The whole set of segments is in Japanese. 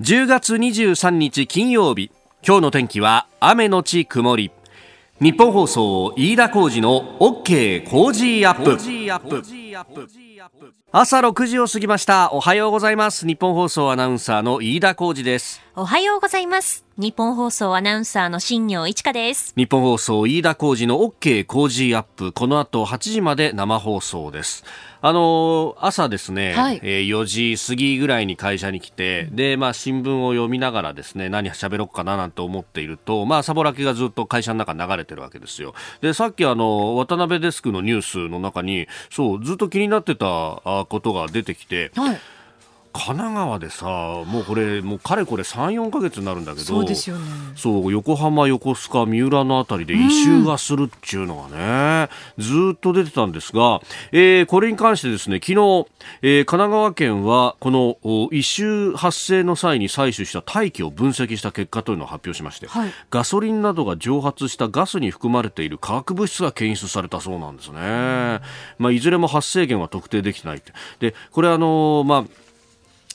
10月23日金曜日。今日の天気は雨のち曇り。ニッポン放送飯田浩司の OK Cozy up。朝6時を過ぎました。おはようございます。ニッポン放送アナウンサーの飯田浩司です。おはようございます。ニッポン放送アナウンサーの新行市佳です。ニッポン放送飯田浩司の OK Cozy up。この後8時まで生放送です。あの朝ですね、はい、えー、4時過ぎぐらいに会社に来て、で、まあ、新聞を読みながらですね、何喋ろうかななんて思っていると、まあ、サボラキがずっと会社の中流れてるわけですよ。で、さっきあの、渡辺デスクのニュースの中に、そう、ずっと気になってたことが出てきて、はい。神奈川でさもうこれもうかれこれ34か月になるんだけどそうですよね。そう横浜横須賀三浦のあたりで異臭がするっていうのがね、うん、ずっと出てたんですが、えー、これに関してですね昨日、えー、神奈川県はこの異臭発生の際に採取した大気を分析した結果というのを発表しまして、はい、ガソリンなどが蒸発したガスに含まれている化学物質が検出されたそうなんですね、うん、まあ、いずれも発生源は特定できてないでこれあのまあ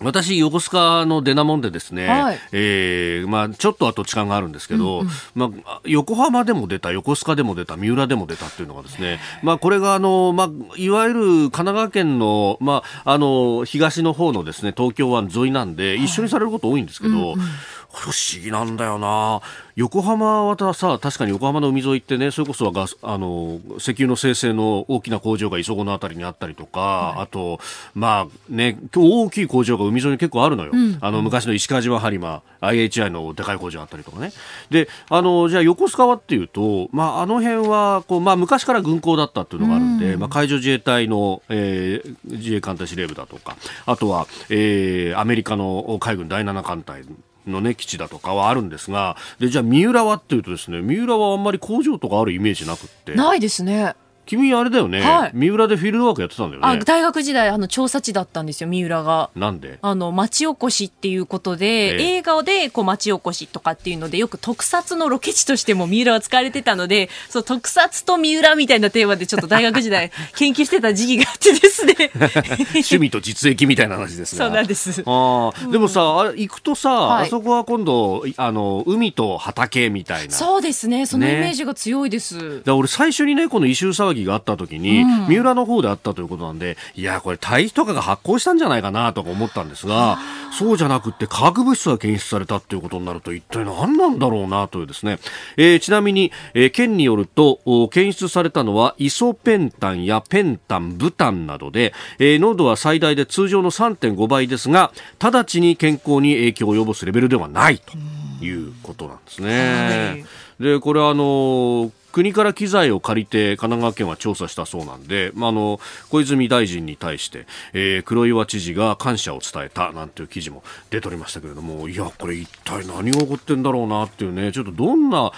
私、横須賀の出なもんでですね、はい、えー、まあ、ちょっとは土地勘があるんですけど、うんうん、まあ、横浜でも出た、横須賀でも出た、三浦でも出たっていうのがですね、まあ、これが、あの、まあ、いわゆる神奈川県の、まあ、あの、東の方のですね、東京湾沿いなんで、一緒にされること多いんですけど、はいうんうん不思議なんだよな。横浜はさ確かに横浜の海沿いってねそれこそはガスあの石油の生成の大きな工場が磯子のあたりにあったりとか、はい、あとまあね大きい工場が海沿いに結構あるのよ、うん、あの昔の石川島播磨 IHI のでかい工場あったりとかね。であのじゃあ横須賀はっていうと、まあ、あの辺はこう、まあ、昔から軍港だったっていうのがあるんで、うん、まあ、海上自衛隊の、えー、自衛艦隊司令部だとかあとは、えー、アメリカの海軍第7艦隊のね、基地だとかはあるんですが、で、じゃあ三浦はっていうとですね、三浦はあんまり工場とかあるイメージなくって。ないですね。君あれだよね、はい、三浦でフィールドワークやってたんだよね。あ大学時代あの調査地だったんですよ三浦が。なんで？あの町おこしっていうことで、ええ、映画でこう町おこしとかっていうのでよく特撮のロケ地としても三浦は使われてたのでそう特撮と三浦みたいなテーマでちょっと大学時代 研究してた時期があってですね。趣味と実益みたいな話です そうなんです。あ、うん、でもさあれ行くとさ、はい、あそこは今度あの海と畑みたいな。そうですね。そのイメージが強いです、ね、俺最初にねこの異臭騒ぎがあった時に、三浦の方であったということなんで、いや、これ、堆肥とかが発酵したんじゃないかなとか思ったんですが、そうじゃなくて化学物質が検出されたということになると、一体何なんだろうなというですね、えー、ちなみに、えー、県によると、検出されたのは、イソペンタンやペンタン、ブタンなどで、えー、濃度は最大で通常の3.5倍ですが、直ちに健康に影響を及ぼすレベルではないということなんですね。で、これはあの国から機材を借りて神奈川県は調査したそうなんで、まあ、あの小泉大臣に対して、えー、黒岩知事が感謝を伝えたなんていう記事も出ておりましたけれどもいやこれ一体何が起こってんだろうなっていうねちょっとどんな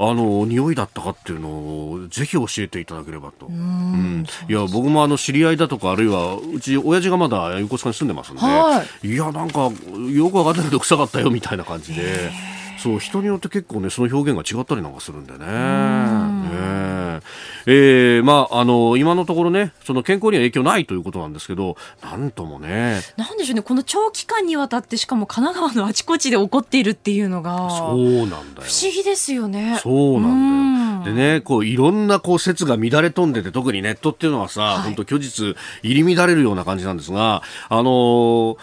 あの匂いだったかっていうのをぜひ教えていただければと。うん、いや僕もあの知り合いだとかあるいはうち親父がまだ横須賀に住んでますんで、はい、いやなんかよくわかんないけど臭かったよみたいな感じで。そう人によって結構ねその表現が違ったりなんかするんでね。ねえ。ー、まああの今のところねその健康には影響ないということなんですけどなんともね。なんでしょうねこの長期間にわたってしかも神奈川のあちこちで起こっているっていうのがそうなんだよ。不思議ですよね。そうなんだよ。でねこういろんなこう説が乱れ飛んでて特にネットっていうのはさ、本当虚実入り乱れるような感じなんですがあのー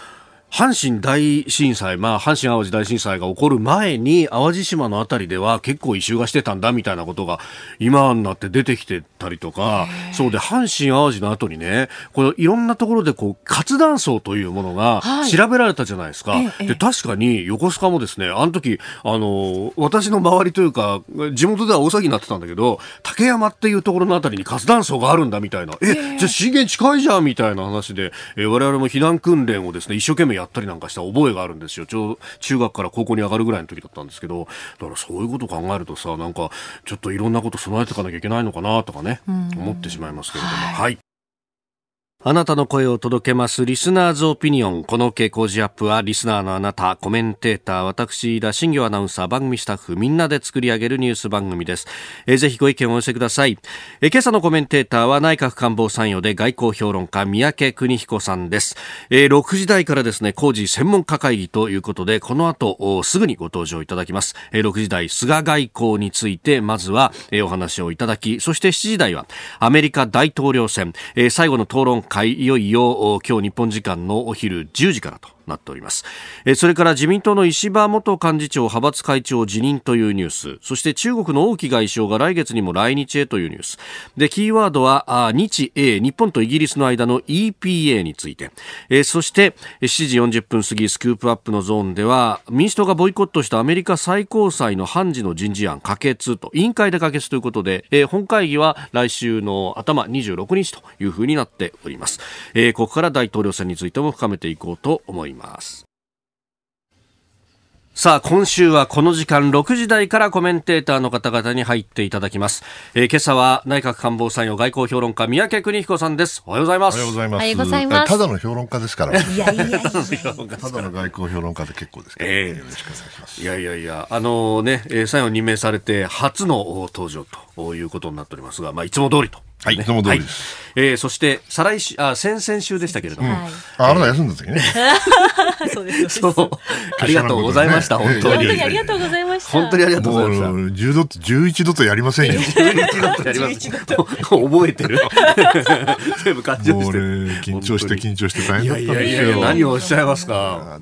阪神大震災、まあ、阪神・淡路大震災が起こる前に、淡路島のあたりでは結構異臭がしてたんだみたいなことが今になって出てきてたりとか、そうで、阪神・淡路の後にね、このいろんなところでこう活断層というものが調べられたじゃないですか。はい、で、確かに横須賀もですね、あの時、あの、私の周りというか、地元では大騒ぎになってたんだけど、竹山っていうところのあたりに活断層があるんだみたいな、え、じゃあ資源近いじゃんみたいな話で、え我々も避難訓練をですね、一生懸命やったりなんかした覚えがあるんですよ。ちょう中学から高校に上がるぐらいの時だったんですけど、だからそういうことを考えるとさ、なんかちょっといろんなこと備えていかなきゃいけないのかなとかね、思ってしまいますけれども。はい、はいあなたの声を届けますリスナーズオピニオン。この傾向時アップはリスナーのあなた、コメンテーター、私、田新業アナウンサー、番組スタッフ、みんなで作り上げるニュース番組です。えー、ぜひご意見をお寄せください。えー、今朝のコメンテーターは内閣官房参与で外交評論家、三宅邦彦さんです。えー、6時台からですね、工事専門家会議ということで、この後、すぐにご登場いただきます。えー、6時台、菅外交について、まずは、えー、お話をいただき、そして7時台は、アメリカ大統領選、えー、最後の討論会、いよいよ今日日本時間のお昼10時からと。なっております。えそれから自民党の石破元幹事長派閥会長辞任というニュース、そして中国の王毅外相が来月にも来日へというニュース。で、キーワードは、あ日英、日本とイギリスの間の EPA について、えそして7時40分過ぎスクープアップのゾーンでは、民主党がボイコットしたアメリカ最高裁の判事の人事案可決と、委員会で可決ということで、え本会議は来週の頭26日というふうになっております。えここから大統領選についても深めていこうと思います。ますさあ、今週はこの時間6時台からコメンテーターの方々に入っていただきます。えー、今朝は内閣官房参与外交評論家、三宅邦彦さんです。おはようございます。おはようございます。おはようございます。ただの評論家ですから。いやいやいや ただの外交評論家で結構ですから、えー、よろしくお願いします。いやいやいや、あのー、ね、えー、参与任命されて初の登場ということになっておりますが、まあ、いつも通りと。はい、いつも通りです。はい、えー、そして、再来週、あ、先々週でしたけれども。うん、あ、あなた休んだ時ね。そうです。そう。ありがとうございました、本当に。本当にありがとうございました。本当にありがとうございました。10度と、11度とやりませんよ。11度とやります。覚えてる。全部感情して緊張して緊張して大変だったんですよ。いやいやいや、何をおっしゃいますか。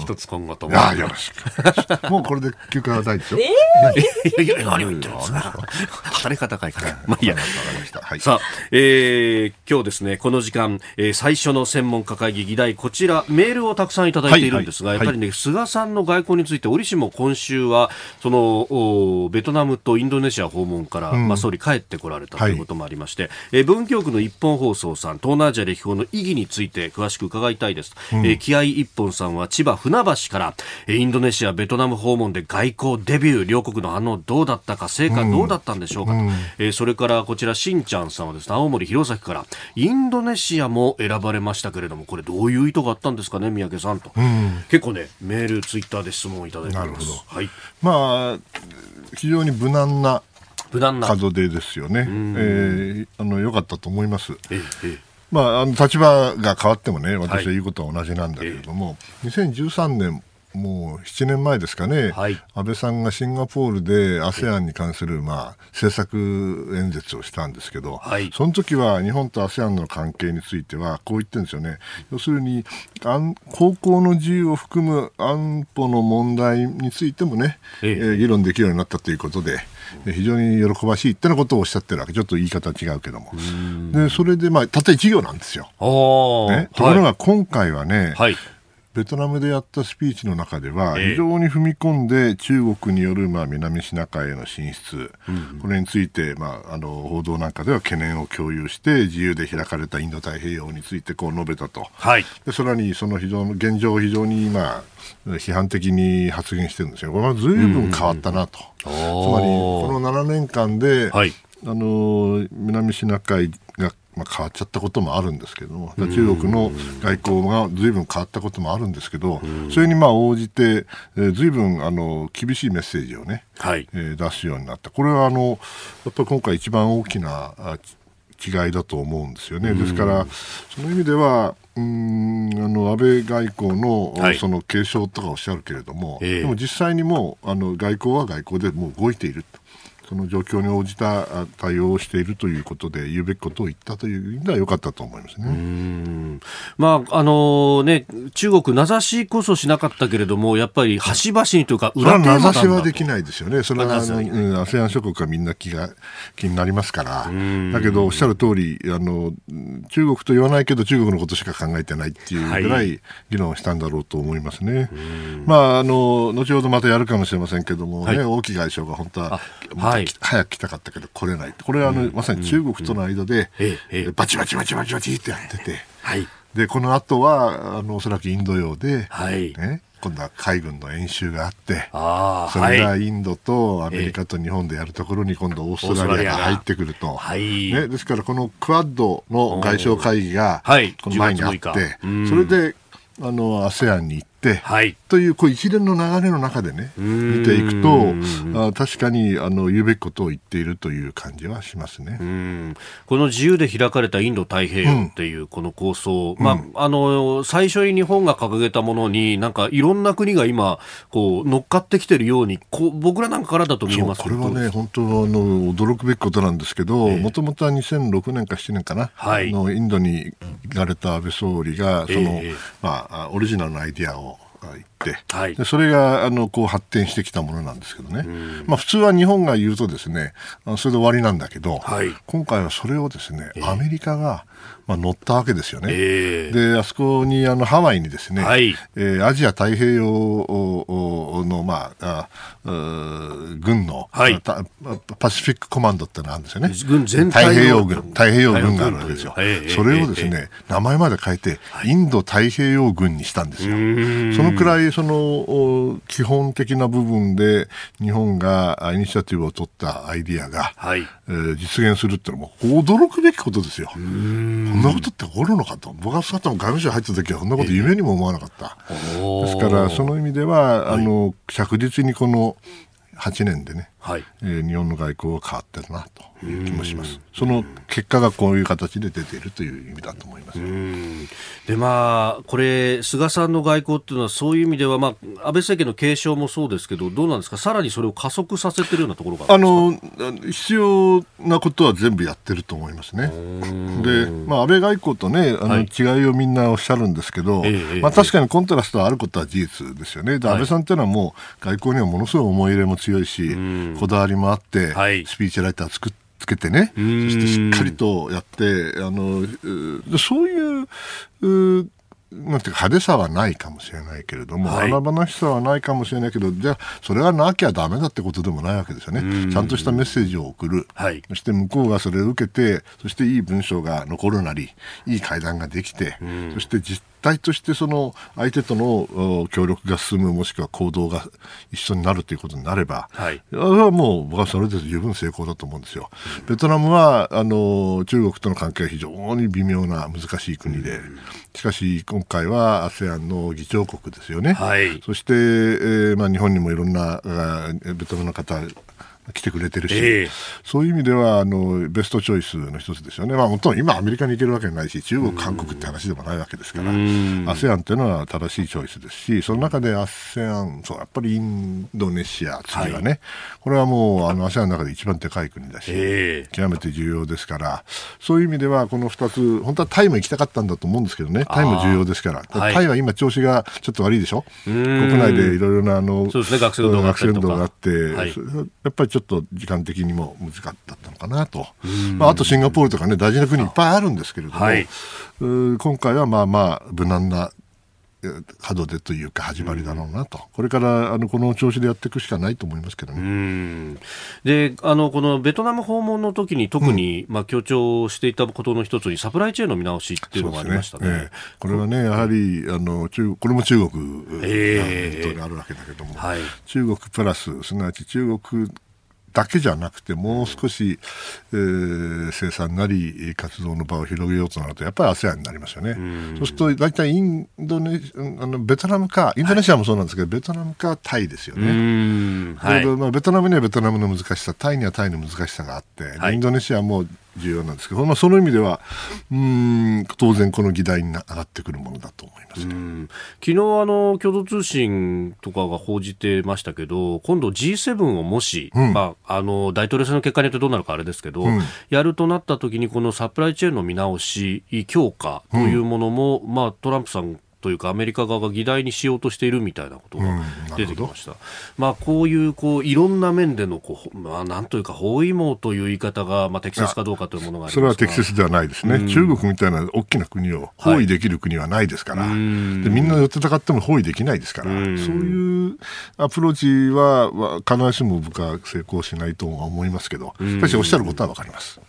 一つ今後とも。あ、よろしく。もうこれで休暇はないでしょ？ええいやいや、何を言ってるんですか。働き方高いから。まあいいや。ました。はい、さあ、えー、今日ですね、この時間、えー、最初の専門家会議議題、こちら、メールをたくさんいただいているんですが、はいはい、やっぱりね、菅さんの外交について、折しも今週は、その、ベトナムとインドネシア訪問から、うん、まあ、総理帰ってこられたということもありまして、はい、えー、文京区の一本放送さん、東南アジア歴訪の意義について詳しく伺いたいです。うん、えー、気合一本さんは千葉船橋から、えー、インドネシア、ベトナム訪問で外交デビュー、両国の反応どうだったか、成果どうだったんでしょうかと、うん、えー、それからこちら、しんちゃんさんはですね、青森弘前から、インドネシアも選ばれましたけれども、これどういう意図があったんですかね、三宅さんと。うん、結構ね、メール、ツイッターで質問をいただいております。はい。まあ、非常に無難な門出ですよね。えー、あの、良かったと思います。ええまあ、あの立場が変わってもね、私は言うことは同じなんだけれども、はい、2013年もう7年前ですかね、はい、安倍さんがシンガポールで ASEAN に関する、まあ、政策演説をしたんですけど、はい、その時は日本と ASEAN の関係についてはこう言ってるんですよね。要するに高校の自由を含む安保の問題についてもね、ええ。ー、議論できるようになったということで、非常に喜ばしいってなことをおっしゃってるわけ、ちょっと言い方違うけども、でそれで、まあ、たった1行なんですよ。ね、ところが今回はね、はいベトナムでやったスピーチの中では、非常に踏み込んで中国によるまあ南シナ海への進出、これについて、まあ、あの報道なんかでは懸念を共有して、自由で開かれたインド太平洋についてこう述べたと、はい、でさらにその非常現状を非常に今、批判的に発言してるんですよ、これはずいぶん変わったなと、つまりこの7年間で、はい、あの南シナ海がまあ、変わっちゃったこともあるんですけども、中国の外交がずいぶん変わったこともあるんですけど、それにまあ応じて、えー、ずいぶんあの厳しいメッセージをね、はいえー、出すようになった。これはあのやっぱり今回一番大きな違いだと思うんですよね。ですから、その意味では、うんあの安倍外交のはい、その継承とかおっしゃるけれども、えー、でも実際にもうあの外交は外交でもう動いていると。その状況に応じた対応をしているということで言うべきことを言ったという意味では良かったと思いますね。まああのね中国名指しこそしなかったけれどもやっぱり端々にというか裏名指しはできないですよね。それはあの、うん、ASEAN 諸国はみんな気が気になりますから。だけどおっしゃる通りあの中国と言わないけど中国のことしか考えてないっていうぐらい議論したんだろうと思いますね。まああの後ほどまたやるかもしれませんけどもね、王毅外相が本当は、はい。はい、早く来たかったけど来れない。これはあの、まさに中国との間で、バチバチバチバチバチってやってて、はい、で、この後は、あの、おそらくインド洋で、はい、ね、今度は海軍の演習があって、それがインドとアメリカと日本でやるところに今度オーストラリアが入ってくると。ね、ですからこのクアッドの外相会議がこの前にあって、それであの ASEAN に行って、はい、というこう一連の流れの中でね見ていくとあ確かにあの言うべきことを言っているという感じはしますね。この自由で開かれたインド太平洋っていうこの構想、うん、まあ、あの最初に日本が掲げたものになんかいろんな国が今こう乗っかってきてるようにこう僕らなんかからだと見えます。これはね本当あの驚くべきことなんですけどもともとは2006年か7年かな、はい、のインドに行かれた安倍総理がその、えー、まあ、オリジナルのアイディアを言って、はい、でそれがあのこう発展してきたものなんですけどね、まあ、普通は日本が言うとですねそれで終わりなんだけど、はい、今回はそれをですね、アメリカがまあ、乗ったわけですよね。えー、であそこにあのハワイにですね、はい、えー、アジア太平洋の、まあ、あ軍の、はい、パシフィックコマンドってのがあるんですよね。軍全太平洋軍太平洋軍。があるわけですよ。それをですね、名前まで変えて、インド太平洋軍にしたんですよ。そのくらいその基本的な部分で日本がイニシアティブを取ったアイディアが、はい。えー、実現するっていうのはもう驚くべきことですよ。ん。なことって起こるのかと。僕はさ外務省入った時はそんなこと夢にも思わなかった、ですからその意味では、あの着実にこの8年でね、はい。えー、日本の外交は変わってるなという気もします。その結果がこういう形で出ているという意味だと思います。で、まあ、これ、菅さんの外交っていうのは、そういう意味では、まあ、安倍政権の継承もそうですけど、どうなんですか、さらにそれを加速させてるようなところがあの必要なことは全部やってると思いますね。で、まあ、安倍外交とね、あの、違いをみんなおっしゃるんですけど、はい、まあ、確かにコントラストはあることは事実ですよね。で、安倍さんっていうのはもう、外交にはものすごい思い入れも強いし、こだわりもあって、はい、スピーチライター作って、つけてね、そしてしっかりとやって、あのそういうなんていうか派手さはないかもしれないけれども、はい、華々しさはないかもしれないけど、じゃあ、それがなきゃだめだってことでもないわけですよね。ちゃんとしたメッセージを送る、はい、そして向こうがそれを受けて、そしていい文章が残るなり、いい会談ができて、そして実体としてその相手との協力が進むもしくは行動が一緒になるということになれば、はい、それはもう僕はそれで十分成功だと思うんですよ。ベトナムはあの中国との関係は非常に微妙な難しい国で、しかし今回は ASEAN の議長国ですよね。はい、そして、えーまあ、日本にもいろんなベトナムの方来てくれてるし、えー、そういう意味ではあのベストチョイスの一つですよね、まあ、もちろん今、アメリカに行けるわけないし、中国、韓国って話でもないわけですから、ASEAN っていうのは正しいチョイスですし、その中で ASEAN、そうやっぱりインドネシア、次はね、はい、これはもうあの ASEAN の中で一番でかい国だし、えー、極めて重要ですから、そういう意味では、この2つ、本当はタイも行きたかったんだと思うんですけどね、タイも重要ですから、タイは今、調子がちょっと悪いでしょ、国内でいろいろなあの、そうですね、学生運動があって、はい、やっぱりちょっと時間的にも難しかったのかなと、まあ、あとシンガポールとかね、大事な国いっぱいあるんですけれども、はい、今回はまあまあ、無難な角でというか始まりだろうなと、これからあのこの調子でやっていくしかないと思いますけどね。であのこのベトナム訪問の時に特に、うん、まあ、強調していたことの一つにサプライチェーンの見直しっていうのがありましたね。ねえ。ー、これはねやはりあの中これも中国があるわけだけども、はい、中国プラスすなわち中国だけじゃなくてもう少し、えー、生産なり活動の場を広げようとなるとやっぱり ASEAN になりますよね。そうすると大体インドネあのベトナムかインドネシアもそうなんですけど、はい、ベトナムかタイですよね。はい、まあ、ベトナムにはベトナムの難しさタイにはタイの難しさがあって、はい、インドネシアも重要なんですけど、まあ、その意味ではうん当然この議題に上がってくるものだと思います、ね、昨日あの共同通信とかが報じてましたけど今度 G7 をもし、うん、まあ、あの大統領選の結果によってどうなるかあれですけど、うん、やるとなった時にこのサプライチェーンの見直し強化というものも、うん、まあ、トランプさんというかアメリカ側が議題にしようとしているみたいなことが出てきました。うん、まあこういうこういろんな面でのこうまあなんというか包囲網という言い方がまあ適切かどうかというものがそれは適切ではないですね。うん、中国みたいな大きな国を包囲できる国はないですから、はい、でみんな寄ってたかっても包囲できないですから、うそういうアプローチは必ずしも僕は成功しないとは思いますけど、しかしおっしゃることはわかります。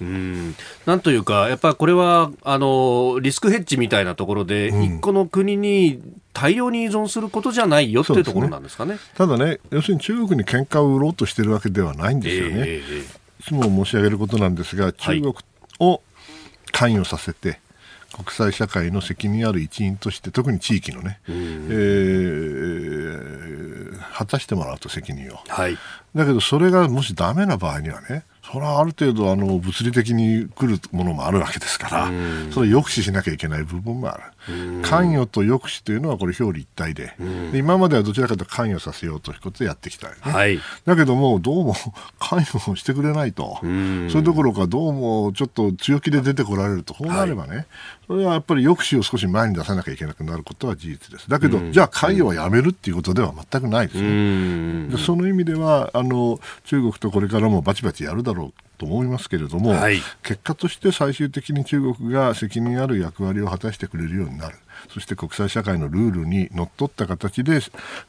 なんというかやっぱこれはあのリスクヘッジみたいなところで一個の国にに大量に依存することじゃないよっていうところなんですかね。ただね、要するに中国に喧嘩を売ろうとしてるわけではないんですよね。えー、いつも申し上げることなんですが、中国を関与させて、国際社会の責任ある一員として特に地域のね、えー、果たしてもらうと責任を、はい、だけどそれがもしダメな場合にはねそれはある程度あの物理的に来るものもあるわけですから、それを抑止しなきゃいけない部分もある。関与と抑止というのはこれ表裏一体で。で、今まではどちらかというと関与させようということでやってきた、ね、はい、だけども、どうも関与をしてくれないと、それどころかどうもちょっと強気で出てこられると、こうなればね、はい、それはやっぱり抑止を少し前に出さなきゃいけなくなることは事実です。だけど、じゃあ関与はやめるっていうことでは全くないですね。でその意味ではあの中国とこれからもバチバチやるだろうと思いますけれども、はい、結果として最終的に中国が責任ある役割を果たしてくれるようになる。そして国際社会のルールにのっとった形で、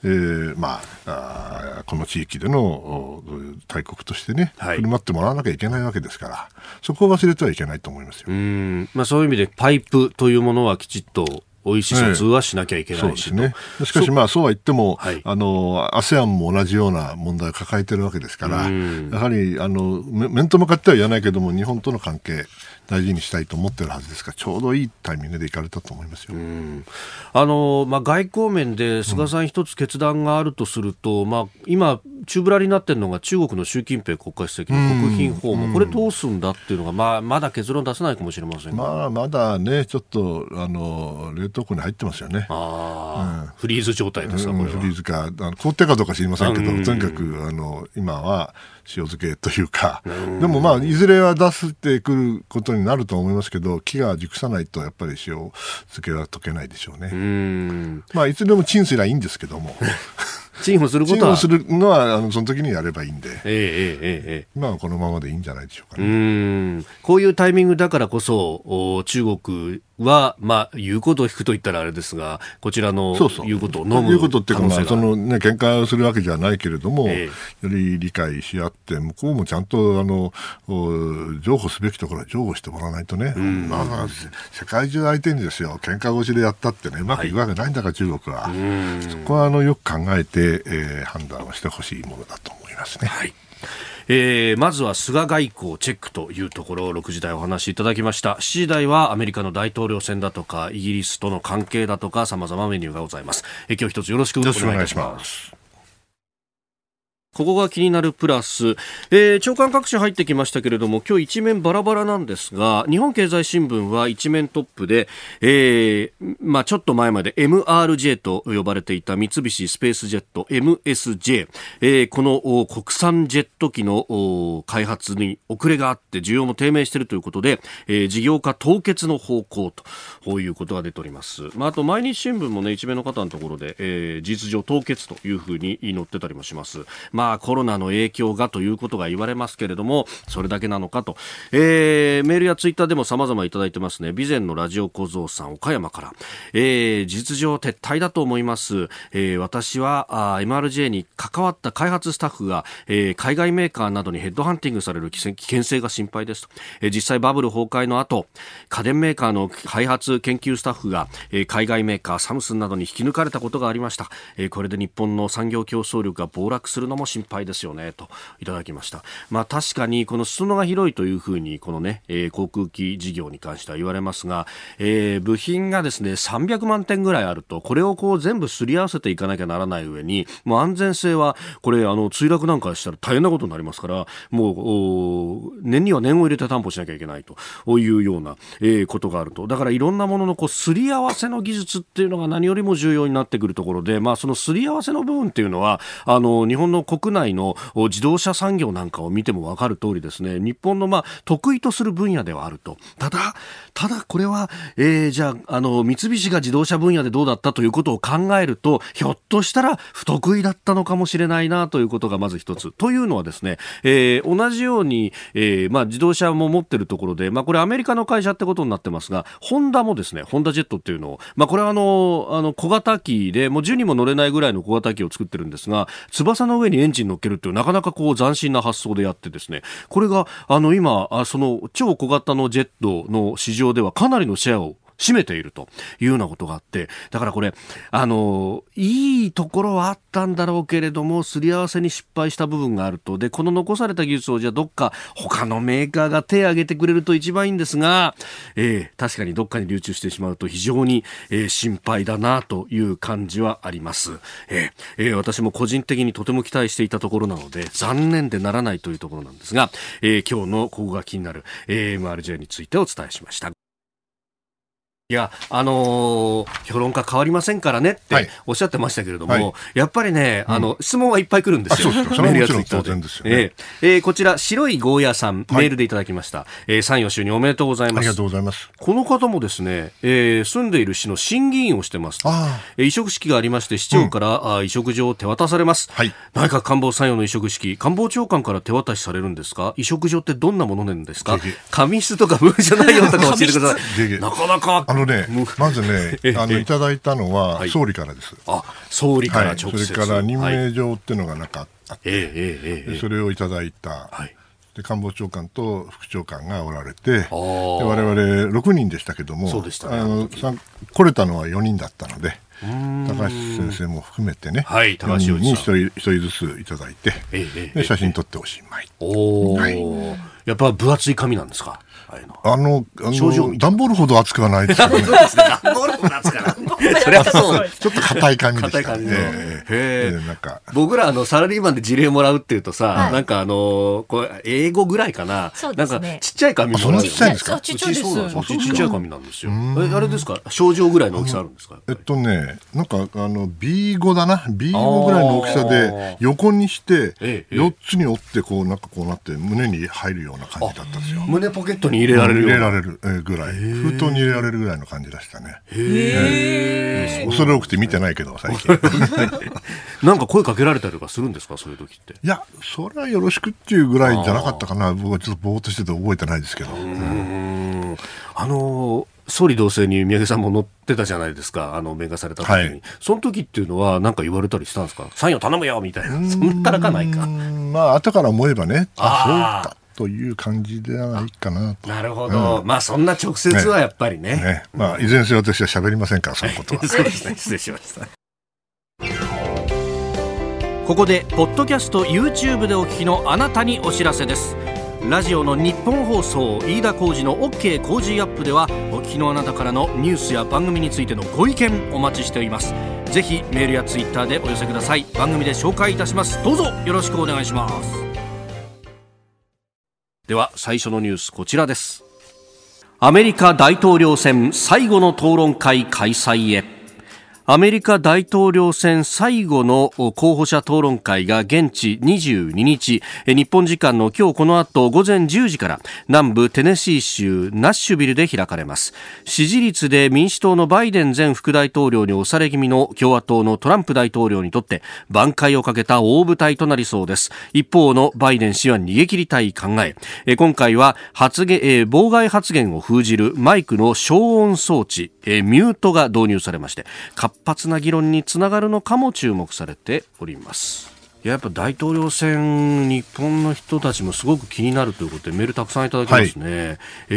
えーまあ、あこの地域での大国としてね、はい、振る舞ってもらわなきゃいけないわけですから、そこを忘れてはいけないと思いますよ。うんまあ、そういう意味で、パイプというものはきちっと意思疎通はしなきゃいけないし、ね、しかし、まあ、そうは言っても、はい、あの、ASEAN も同じような問題を抱えているわけですから、やはり、あの、面と向かっては言わないけども、日本との関係、大事にしたいと思ってるはずですからちょうどいいタイミングで行かれたと思いますよ。あのまあ、外交面で菅さん一つ決断があるとすると、うん、まあ、今、宙ぶらりになっているのが中国の習近平国家主席の国賓訪問、これどうすんだっていうのが、まあ、まだ結論出せないかもしれませんまあ、まだね、ちょっとあの冷凍庫に入ってますよね。あうん、フリーズ状態ですか、これは。フリーズか、あの凍ってかどうか知りませんけど、とにかくあの今は、塩漬けというか、でもまあ、いずれは出してくることになると思いますけど、木が熟さないと、やっぱり塩漬けは溶けないでしょうね。まあ、いつでもチンすりゃいいんですけども。チンをすることは？チンをするのは、あの、その時にやればいいんで。ええええええ。今はこのままでいいんじゃないでしょうかね。うん。こういうタイミングだからこそ、中国は、まあ、言うことを聞くと言ったらあれですが、こちらの言うことを飲む言うことっていうか、まあ、そのね、喧嘩するわけじゃないけれども、えー、より理解し合って、向こうもちゃんと、あの、譲歩すべきところは譲歩してもらわないとね、まあ、世界中相手にですよ、喧嘩越しでやったってね、うまくいくわけないんだから、中国は。そこは、あの、よく考えて、えー、判断をしてほしいものだと思いますね。はいえー、まずは菅外交チェックというところを6時台お話しいただきました。7時台はアメリカの大統領選だとかイギリスとの関係だとかさまざまメニューがございます、えー、今日一つよろしくお願いします。ここが気になるプラス、えー、長官各紙入ってきましたけれども、今日一面バラバラなんですが、日本経済新聞は一面トップで、えー、まあちょっと前まで MRJ と呼ばれていた三菱スペースジェット MSJ、えー、この国産ジェット機の開発に遅れがあって需要も低迷しているということで、えー、事業化凍結の方向ということが出ております。まああと毎日新聞もね、一面の方のところで、えー、事実上凍結というふうに載ってたりもします。まあ、コロナの影響がということが言われますけれども、それだけなのかと。えー、メールやツイッターでも様々いただいてますね。備前のラジオ小僧さん、岡山から。えー、実情撤退だと思います。えー、私はあ MRJ に関わった開発スタッフが、えー、海外メーカーなどにヘッドハンティングされる危険性が心配ですと。えー、実際バブル崩壊の後、家電メーカーの開発研究スタッフが、えー、海外メーカーサムスンなどに引き抜かれたことがありました。えー、これで日本の産業競争力が暴落するのも心配ですよねといただきました。まあ確かにこの裾野が広いというふうにこのね、えー、航空機事業に関しては言われますが、えー、部品がですね300万点ぐらいあるとこれをこう全部すり合わせていかなきゃならない上にもう安全性はこれあの墜落なんかしたら大変なことになりますからもう念には念を入れて担保しなきゃいけないというような、えー、ことがあるとだからいろんなもののこうすり合わせの技術っていうのが何よりも重要になってくるところでまあそのすり合わせの部分っていうのはあの日本の国国内の自動車産業なんかを見ても分かる通りですね日本のまあ得意とする分野ではあると。ただただこれは、えー、じゃああの三菱が自動車分野でどうだったということを考えるとひょっとしたら不得意だったのかもしれないなということがまず一つ。というのはですね、えー、同じように、えー、まあ、自動車も持ってるところで、まあ、これアメリカの会社ってことになってますがホンダもですねホンダジェットっていうのを、まあ、これはあのあの小型機でもう10人も乗れないぐらいの小型機を作ってるんですが翼の上にエンジン乗っけるっていうなかなかこう斬新な発想でやってですね、これが、あの、今、その超小型のジェットの市場ではかなりのシェアを占めているというようなことがあって、だからこれ、あの、いいところはあったんだろうけれども、すり合わせに失敗した部分があると。で、この残された技術をじゃあどっか他のメーカーが手を挙げてくれると一番いいんですが、えー、確かにどっかに流通してしまうと非常に、えー、心配だなという感じはあります。えー、えー、私も個人的にとても期待していたところなので、残念でならないというところなんですが、えー、今日のここが気になる AMRJ についてお伝えしました。いや、あのー、評論家変わりませんからねっておっしゃってましたけれども、はい、やっぱりね、あの、うん、質問はいっぱい来るんですよ。そうですか。それはもちろん当然ですよね。えー、えー、こちら、白いゴーヤさん、メールでいただきました。はい、えー、参与就任おめでとうございます。ありがとうございます。この方もですね、えー、住んでいる市の審議員をしてます。あえー、移植式がありまして、市長から、うん、あ移植状を手渡されます。はい。内閣官房参与の移植式、官房長官から手渡しされるんですか？移植状ってどんなものなんですか？紙質とか文書内容とか教えてください。なかなか。あのね、まずずね、あのいただいたのは総理からです。あ、総理から直接、それから任命状っていうのがなかった、えそれをいただいた。で官房長官と副長官がおられて、で我々6人でしたけども、そうでしあの来れたのは4人だったので、高橋先生も含めてね、はい、高橋に1人 ,1 人ずついただいて、ええ、で写真撮っておしまい。おはい、やっぱ分厚い紙なんですか？あの、あの、段ボールほど厚くはないですよね。段ボールほど厚くは それはそう。ちょっと硬い紙でした。ね。へえ。なんか。僕ら、あの、サラリーマンで事例もらうっていうとさ、なんかあの、これ、英語ぐらいかな。なんか、ちっちゃい紙もらう。ちっちゃいんですか？ちっちゃいです。ちっちゃい紙なんですよ。え、あれですか？症状ぐらいの大きさあるんですか？えっとね、なんか、あの、B5 だな。B5 ぐらいの大きさで、横にして、4つに折って、こう、なんかこうなって、胸に入るような感じだったんですよ。胸ポケットに入れられる入れられるぐらい、封筒に入れられるぐらいの感じでしたね。へえ。恐れ多くて見てないけど、最近。なんか声かけられたりとかするんですか、そういう時って。いや、それはよろしくっていうぐらいじゃなかったかな。僕はちょっとぼーっとしてて覚えてないですけど。あの総理同棲に宮家さんも乗ってたじゃないですか、あの、面がされた時に、はい、その時っていうのは、何か言われたりしたんですか、サインを頼むよみたいな、そんなかないか。まあ、後から思えばね、あそうだという感じではないかななるほど、うん、まあそんな直接はやっぱりね。ね。ねまあ、いずれにせよ私は喋りませんから、そのことは。そうですね、失礼しました。ここで、ポッドキャスト YouTube でお聞きのあなたにお知らせです。ラジオの日本放送飯田浩司の OK 工事アップではお聞きのあなたからのニュースや番組についてのご意見お待ちしております。ぜひメールやツイッターでお寄せください。番組で紹介いたします。どうぞよろしくお願いしますでは最初のニュースこちらです。アメリカ大統領選最後の討論会開催へ。アメリカ大統領選最後の候補者討論会が現地22日、日本時間の今日この後午前10時から南部テネシー州ナッシュビルで開かれます。支持率で民主党のバイデン前副大統領に押され気味の共和党のトランプ大統領にとって挽回をかけた大舞台となりそうです。一方のバイデン氏は逃げ切りたい考え。今回は発言、妨害発言を封じるマイクの消音装置、ミュートが導入されまして、活発な議論につながるのかも注目されております。やっぱ大統領選、日本の人たちもすごく気になるということでメールたくさんいただきますね、はい、え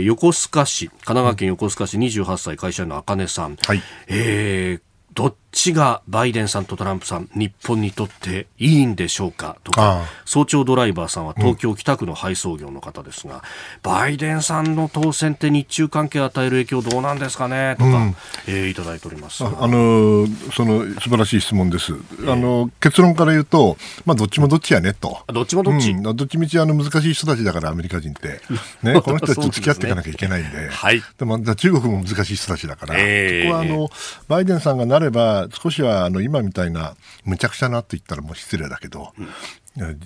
ー、横須賀市、神奈川県横須賀市28歳会社員の茜さん、はい、えー、どっちがバイデンさんとトランプさん、日本にとっていいんでしょうかとか、早朝ドライバーさんは東京北区の配送業の方ですが、うん、バイデンさんの当選って日中関係を与える影響どうなんですかねとか、うん、えー、いただいております。あ、あのその素晴らしい質問です。あの結論から言うと、まあどっちもどっちやねと。どっちもどっち？うん、どっちみちあの難しい人たちだからアメリカ人って、ね、この人たちと付き合っていかなきゃいけないんで、はい。でも中国も難しい人たちだから、えー、そこはあのバイデンさんがなれば少しはあの今みたいなむちゃくちゃなって言ったらもう失礼だけど、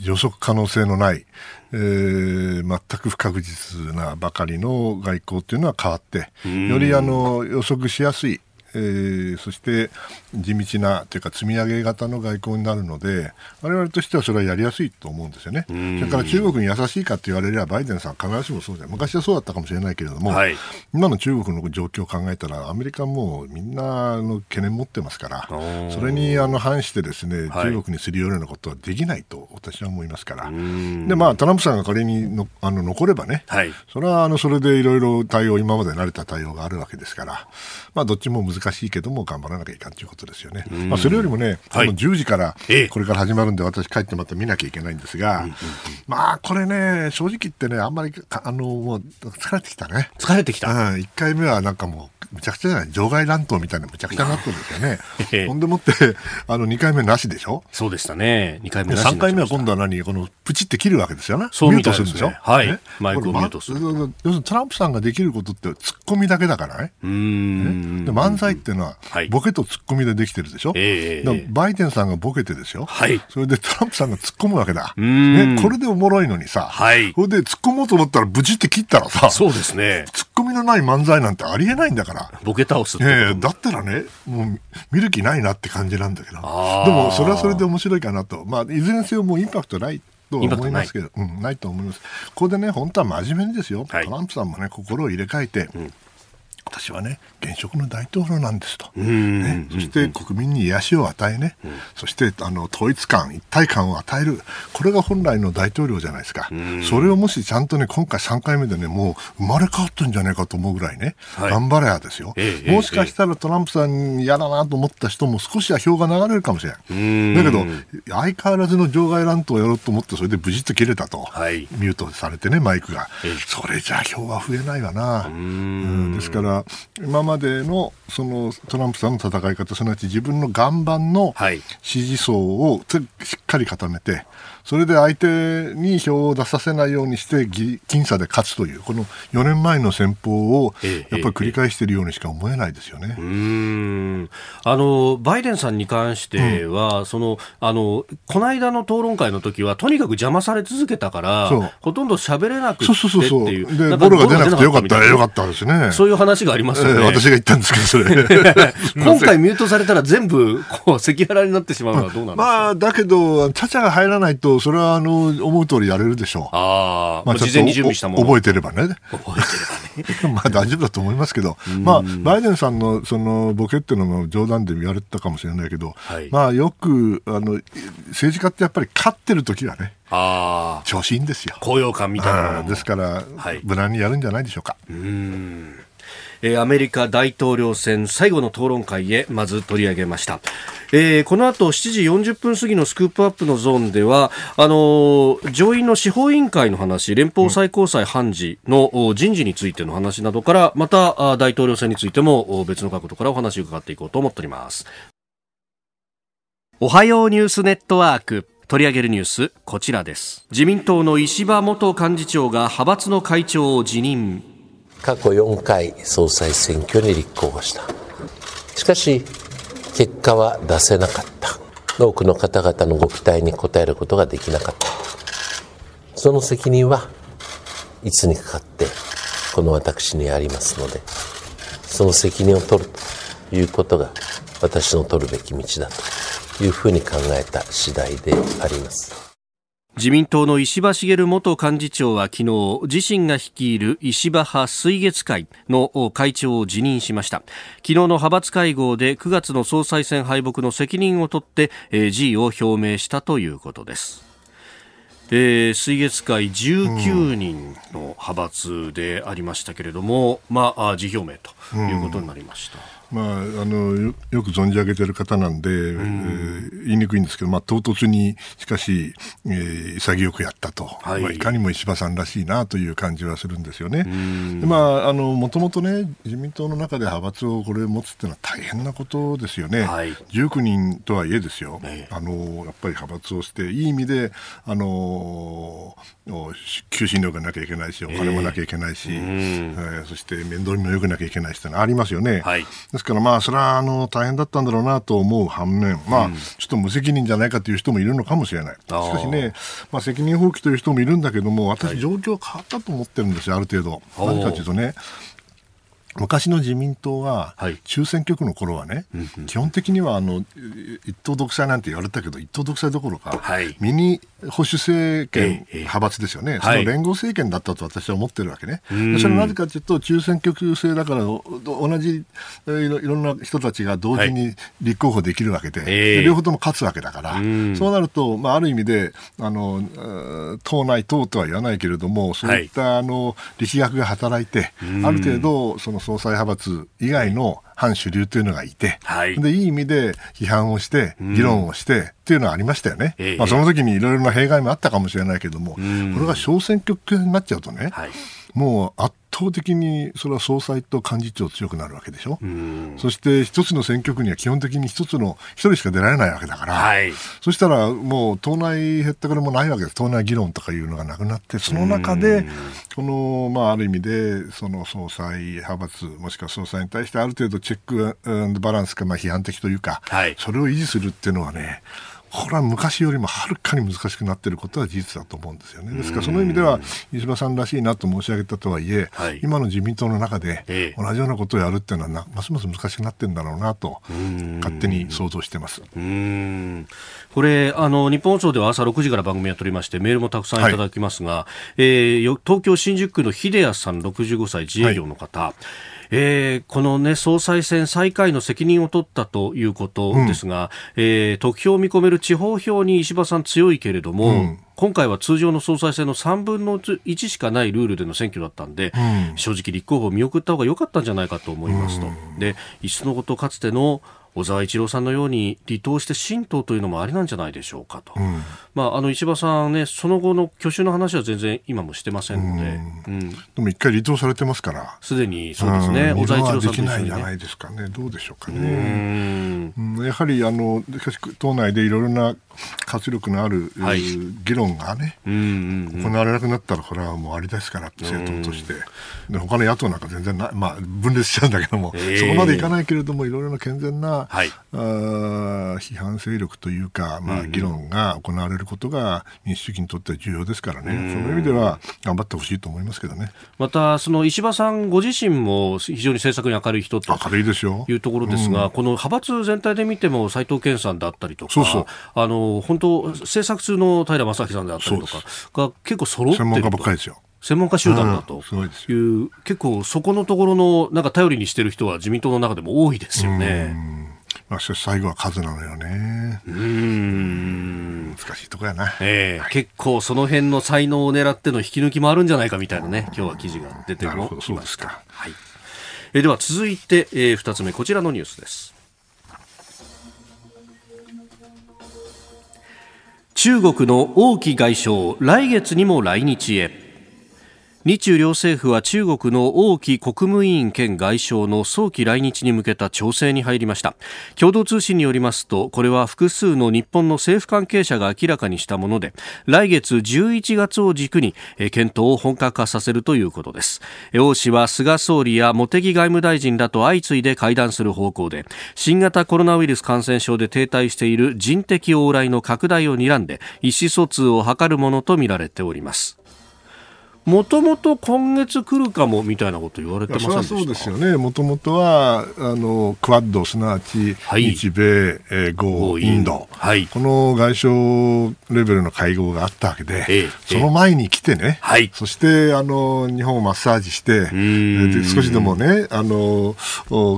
予測可能性のない、えー、全く不確実なばかりの外交っていうのは変わって、よりあの予測しやすいえー、そして地道なというか積み上げ型の外交になるので我々としてはそれはやりやすいと思うんですよね。それから中国に優しいかと言われればバイデンさん必ずしもそうじゃ昔はそうだったかもしれないけれども、はい、今の中国の状況を考えたらアメリカもみんなの懸念持ってますからそれにあの反してですね、はい、中国にすり寄るようなことはできないと私は思いますから。で、まあ、トランプさんが仮にのあの残ればね、はい、それはあのそれでいろいろ対応今まで慣れた対応があるわけですから、まあ、どっちも難しいけども頑張らなきゃいかんということですよね。まあ、それよりもね、はい、10時からこれから始まるんで私帰ってまた見なきゃいけないんですが、まあこれね正直言ってねあんまりあのもう疲れてきたね。疲れてきた。うん、1回目はなんかもうむちゃくちゃじゃない場外乱闘みたいなむちゃくちゃになってるんですよね。ほんでもってあの2回目なしでしょ？そうでしたね。2回目なし3回目は今度は何このプチって切るわけですよね。そうミュートするんでしょ、はい。マイクをミュートする。要するにトランプさんができることってツッコミだけだからね。うん、で漫才っていうのはボケとツッコミでできてるでしょ、えー、バイデンさんがボケてですよ、はい、それでトランプさんが突っ込むわけだ。ね、これでおもろいのにさ、はい、それで突っ込もうと思ったらブチって切ったらさ、そうですね。突っ込みのない漫才なんてありえないんだから。ボケ倒すええだったらね、もう見る気ないなって感じなんだけど、でもそれはそれで面白いかなと。まあ、いずれにせよもうインパクトないと思いますけど、ない,、うん、ないと思います。ここでね、本当は真面目にですよ、はい、トランプさんもね、心を入れ替えて、うん私はね現職の大統領なんですと、ね、そして国民に癒しを与えね、うん、そしてあの統一感一体感を与える。これが本来の大統領じゃないですか、それをもしちゃんとね今回3回目でねもう生まれ変わったんじゃないかと思うぐらいね、はい、頑張れやですよ、ええ、もしかしたらトランプさん嫌だなと思った人も少しは票が流れるかもしれないだけど相変わらずの場外乱闘をやろうと思ってそれでブジッと切れたと、はい、ミュートされてねマイクが、それじゃ票は増えないわな、うんですから今までのそのトランプさんの戦い方すなわち自分の岩盤の支持層をしっかり固めて、それで相手に票を出させないようにして僅差で勝つというこの4年前の戦法をやっぱり繰り返しているようにしか思えないですよね。うん。あのバイデンさんに関しては、うん、そのあのこの間の討論会の時はとにかく邪魔され続けたからほとん द 喋れなくてっていう。そうそうそうでボロが出なくてよかった。よかったですね。そういう話がありますよね、えー、私が言ったんですけどそれ。今回ミュートされたら全部こう赤裸々になってしまうのはどうなんですか、まあ、だけどちゃちゃが入らないとそれはあの思う通りやれるでしょう。あまあ、事前に準備したもの覚えてればね。覚えてればね。まあ大丈夫だと思いますけど、まあ、バイデンさんのそのボケっていうのも冗談で言われたかもしれないけど、はい、まあよくあの政治家ってやっぱり勝ってる時はね、あ調子いいんですよ。高揚感みたいなですから、はい、無難にやるんじゃないでしょうか。うんえー、アメリカ大統領選最後の討論会へまず取り上げました。えー、この後7時40分過ぎのスクープアップのゾーンではあのー、上院の司法委員会の話連邦最高裁判事の人事についての話などからまた大統領選についても別の角度からお話を伺っていこうと思っております。おはようニュースネットワーク取り上げるニュースこちらです。自民党の石破元幹事長が派閥の会長を辞任過去4回総裁選挙に立候補した。しかし結果は出せなかった。多くの方々のご期待に応えることができなかった。その責任はいつにかかってこの私にありますのでその責任を取るということが私の取るべき道だというふうに考えた次第であります。自民党の石破茂元幹事長は昨日自身が率いる石破派水月会の会長を辞任しました。昨日の派閥会合で9月の総裁選敗北の責任を取って辞意を表明したということです。えー、水月会19人の派閥でありましたけれども、うん、まあ、辞表明ということになりました。うん。まあ、あのよく存じ上げている方なんで、うん、えー、言いにくいんですけど、まあ、唐突にしかし、えー、潔くやったと、はい。まあ、いかにも石破さんらしいなという感じはするんですよね。でまあ、あのもともとね自民党の中で派閥をこれ持つっていうのは大変なことですよね。はい、19人とはいえですよ、あのやっぱり派閥をしていい意味であの求心力がなきゃいけないしお金もなきゃいけないし、えー、えー、そして面倒見もよくなきゃいけないしってのはありますよね。はい。ですから、まあ、それはあの大変だったんだろうなと思う反面、まあ、ちょっと無責任じゃないかという人もいるのかもしれない。しかしね、まあ、責任放棄という人もいるんだけども、私、状況変わったと思ってるんですよ、ある程度。何かというとね、昔の自民党は、中選挙区の頃はね、はい、基本的にはあの一党独裁なんて言われたけど、一党独裁どころか、はい、ミニ保守政権、派閥ですよね、その連合政権だったと私は思ってるわけね、それはなぜかというと、中選挙区制だから、同じいろんな人たちが同時に立候補できるわけで、はい、両方とも勝つわけだから、そうなると、まあ、ある意味であの、党内党とは言わないけれども、そういった、あの力学が働いて、ある程度、その総裁派閥以外の反主流というのがいて、はい、でいい意味で批判をして、議論をして、っていうのはありましたよね、まあ、その時にいろいろな弊害もあったかもしれないけども、これが小選挙区になっちゃうとね、はい、もう圧倒的にそれは総裁と幹事長強くなるわけでしょ、うそして一つの選挙区には基本的に一つの一人しか出られないわけだから、はい、そしたらもう党内減ったくれもないわけです、党内議論とかいうのがなくなって、その中で、このまあ、ある意味でその総裁派閥、もしくは総裁に対してある程度チェックバランスか、まあ、批判的というか、はい、それを維持するっていうのはね、これは昔よりもはるかに難しくなっていることは事実だと思うんですよね。ですからその意味では石破さんらしいなと申し上げたとはいえ、はい、今の自民党の中で同じようなことをやるっていうのはますます難しくなってるんだろうなと勝手に想像してます。これあの日本放送では朝6時から番組を取りましてメールもたくさんい。ただきますが、はい、えー、東京新宿区の秀康さん65歳自営業の方、はいえー、この、ね、総裁選最下位の責任を取ったということですが、うん、えー、得票を見込める地方票に石破さん強いけれども、うん。今回は通常の総裁選の3分の1しかないルールでの選挙だったんで、うん、正直立候補を見送った方が良かったんじゃないかと思いますと。うん、で、いっそのことかつての小沢一郎さんのように離党して新党というのもありなんじゃないでしょうかと、うん、まあ、あの石破さんね、その後の去就の話は全然今もしてませんので、うん、でも一回離党されてますから、すでにそうですね、小沢一郎さんと一緒に、ね、じゃないですかね、どうでしょうかね。やはりあの党内でいろいろな活力のある、はい、議論がね、うんうんうん、行われなくなったら、これはもう終わりですから、政党として、で他の野党なんか全然ない、まあ、分裂しちゃうんだけども、えー、そこまでいかないけれども、いろいろな健全な、はい、あ批判勢力というか、まあ、議論が行われることが民主主義にとっては重要ですからね、うん、その意味では頑張ってほしいと思いますけどね。また、その石破さんご自身も非常に政策に明るい人と。明るいですよ。いうところですが、うん、この派閥全体で見ても、斉藤健さんだったりとか、そうそう。あの本当、政策通の平正明さんであったりとかが結構揃って。専門家ばっかりですよ。専門家集団だと。いう、結構そこのところのなんか頼りにしてる人は自民党の中でも多いですよね。まあ、最後は数なのよね。うん。難しいとこやな、えー、はい、結構その辺の才能を狙っての引き抜きもあるんじゃないかみたいなね、今日は記事が出てもきました。はい、えー、では続いて、えー、2つ目、こちらのニュースです。中国の王毅外相来月にも来日へ。日中両政府は中国の王毅国務委員兼外相の早期来日に向けた調整に入りました。共同通信によりますとこれは複数の日本の政府関係者が明らかにしたもので来月11月を軸に検討を本格化させるということです。王氏は菅総理や茂木外務大臣らと相次いで会談する方向で新型コロナウイルス感染症で停滞している人的往来の拡大を睨んで意思疎通を図るものとみられております。もともと今月来るかもみたいなこと言われてませんでそうですよね、もともとはあのクワッド、すなわち日米、えー、豪、インド、はい、この外相レベルの会合があったわけで、えー、その前に来てね、はい、そしてあの日本をマッサージして、で少しでもねあの、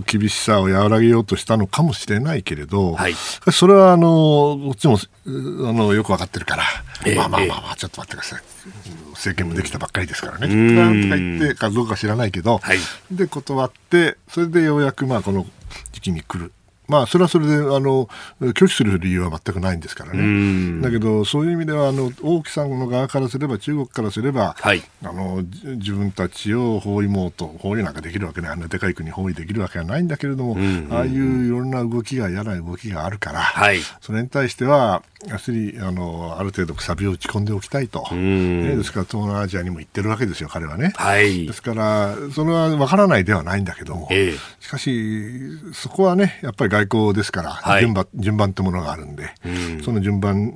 厳しさを和らげようとしたのかもしれないけれど、はい、それはあのこっちもあのよく分かってるから、えー、まあまあまあまあ、ちょっと待ってください。政権もできたばっかりですからね、なん。とか言ってかどうか知らないけど、はい、で断って、それでようやくまあこの時期に来る。まあ、それはそれであの拒否する理由は全くないんですからね、だけど、そういう意味ではあの王毅さんの側からすれば、中国からすれば、はい、あの自分たちを包囲もうと、包囲なんかできるわけない、あんなでかい国包囲できるわけはないんだけれども、ああいういろんな動きが、嫌な動きがあるから、はい、それに対しては、やはりあのある程度、くさびを打ち込んでおきたいと、ね、ですから東南アジアにも行ってるわけですよ、彼はね。はい、ですから、それは分からないではないんだけども、えー、しかし、そこはね、やっぱり外交ですから、はい、順番順番ってものがあるんで、うん、その順番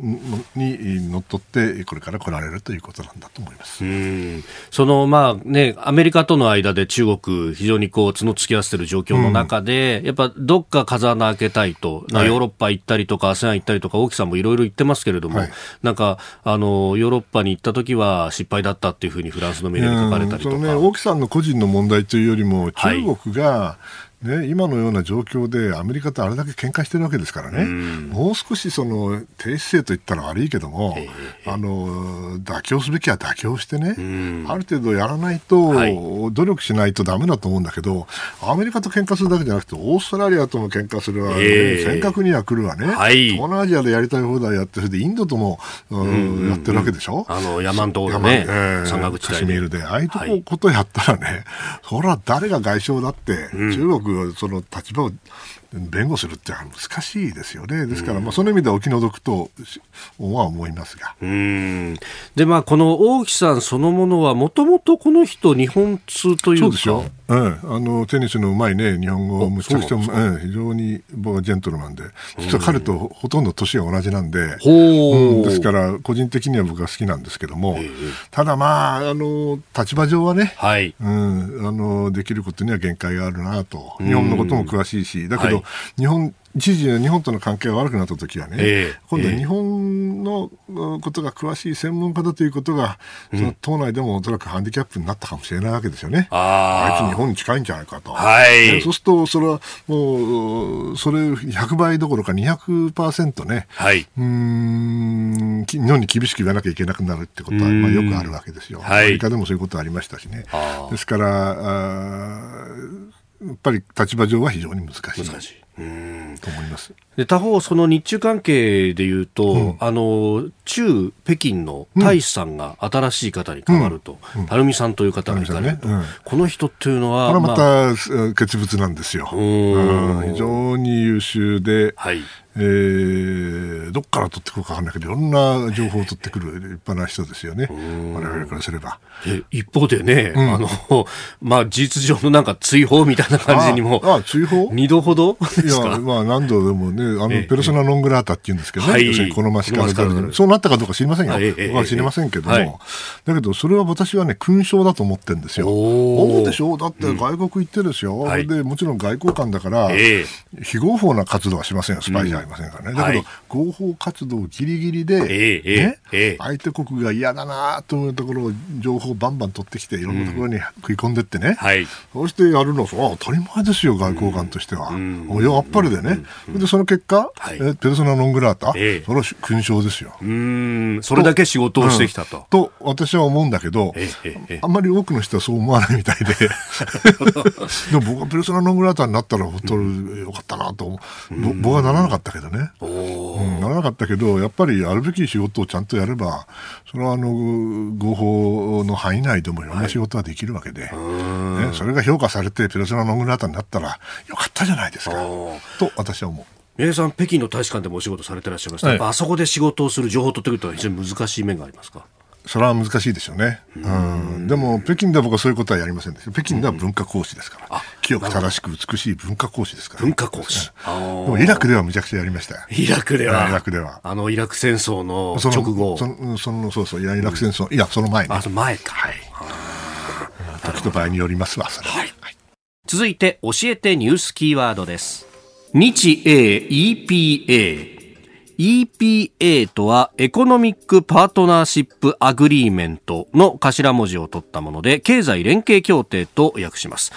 にのっとってこれから来られるということなんだと思います。そのまあねアメリカとの間で中国非常にこう角突き合わせている状況の中で、うん、やっぱどっか風穴開けたいと、はい、ヨーロッパ行ったりとか ASEAN 行ったりとか大木さんもいろいろ言ってますけれども、はい、なんかあのヨーロッパに行った時は失敗だったっていうふうにフランスのメディアに書かれたりとか。ね、大木さんの個人の問題というよりも中国が、ね、今のような状況でアメリカとあれだけ喧嘩してるわけですからね、もう少しその低姿勢と言ったら悪いけども、あの妥協すべきは妥協してね、ある程度やらないと、はい、努力しないとだめだと思うんだけど、アメリカと喧嘩するだけじゃなくて、オーストラリアとも喧嘩するわ、ね、尖閣には来るわね、はい、東南アジアでやりたい放題やって、それでインドとも、やってるわけでしょ。あの山のところね、えー、山岳地帯カシミールで、ああいうとこ、ことやったらね、それは誰が外相だって、中国その立場を弁護するって難しいですよね。ですから、まあ、その意味ではお気の毒とは思いますが。うんで、まあ、この王毅さんそのものは、もともとこの人、日本通というか。そうですよ。うん、あのテニスのうまいね、日本語、むちゃくちゃ、うん、非常に僕はジェントルなんで、実は彼とほとんど年が同じなんで、う。ん、ですから、個人的には僕は好きなんですけども、ただまあ、あの立場上はね、はい、うん、あの、できることには限界があるなと、日本のことも詳しいし、だけど、はい、日本一時日本との関係が悪くなった時はね、えー、今度は日本のことが詳しい専門家だということが、その党内でもおそらくハンディキャップになったかもしれないわけですよね。ああいつ日本に近いんじゃないかと。はい、そうすると、それはもう、それ100倍どころか200%ね、はい、うん日本に厳しく言わなきゃいけなくなるってことは、まあ、よくあるわけですよ。はい、アメリカでもそういうことありましたしね。ですからあ、やっぱり立場上は非常に難しい。難しいと思います。で他方、その日中関係でいうと、うん、あの中北京の大使さんが新しい方に変わると、うん、垂水さんという方がいたね、うん、この人っていうのは、これはまた、まあ、傑物なんですよ、非常に優秀で、はい。えー、どっから取ってくるか分かんないけど、いろんな情報を取ってくる立派な人ですよね、我々からすれば。一方でね、うん、あの、まあ、事実上のなんか追放みたいな感じにも、ああ追放？二度ほど？いや、まあ、何度でもね、あの、ペルソナノングラータって言うんですけどね、はい、要するに好ましからそうなったかどうか知りませんよ。僕は知りませんけども、はい、だけど、それは私はね、勲章だと思ってるんですよ。そうでしょ？うだって外国行ってですよ、うん、で、もちろん外交官だから、えー、非合法な活動はしませんよ、スパイじゃありませんからね。うん、だけど、合法活動ギリギリで、相手国が嫌だなというところを情報をバンバン取ってきて、いろんなところに食い込んでってね、はい、そうしてやるのは当たり前ですよ、外交官としては。もうよあっぱれでね、でその結果、はい、えペルソナノングラータ、えー、それは勲章ですよ。うん。それだけ仕事をしてきたと。と私は思うんだけど、あんまり多くの人はそう思わないみたいで、でも僕はペルソナノングラータになったら本当によかったなと、僕はならなかったけどね、うん、ならなかったけど、やっぱりやるべき仕事をちゃんとやれば、それはあの合法の範囲内でもいろんな仕事はできるわけで、はい、ね、それが評価されてペルソナノングラータになったらよかったじゃないですか、と私は思う。三重さん、北京の大使館でもお仕事されてらっしゃいました、はい、あそこで仕事をする情報を取ってくるとは非常に難しい面がありますか？それは難しいでしょうね。うん。でも、北京では僕はそういうことはやりませんでした。北京では文化講師ですから。清く正しく美しい文化講師ですから、文化講師。でもイラクではむちゃくちゃやりましたイラクではイラクでは。あのイラク戦争の直後。その、そのそうそう、イラク戦争、いや、その前ね。あ、その前か。はい。時と場合によりますわ、それ。はい。続いて、教えてニュースキーワードです。日英 EPA EPA とは Economic Partnership Agreement の頭文字を取ったもので経済連携協定と訳します。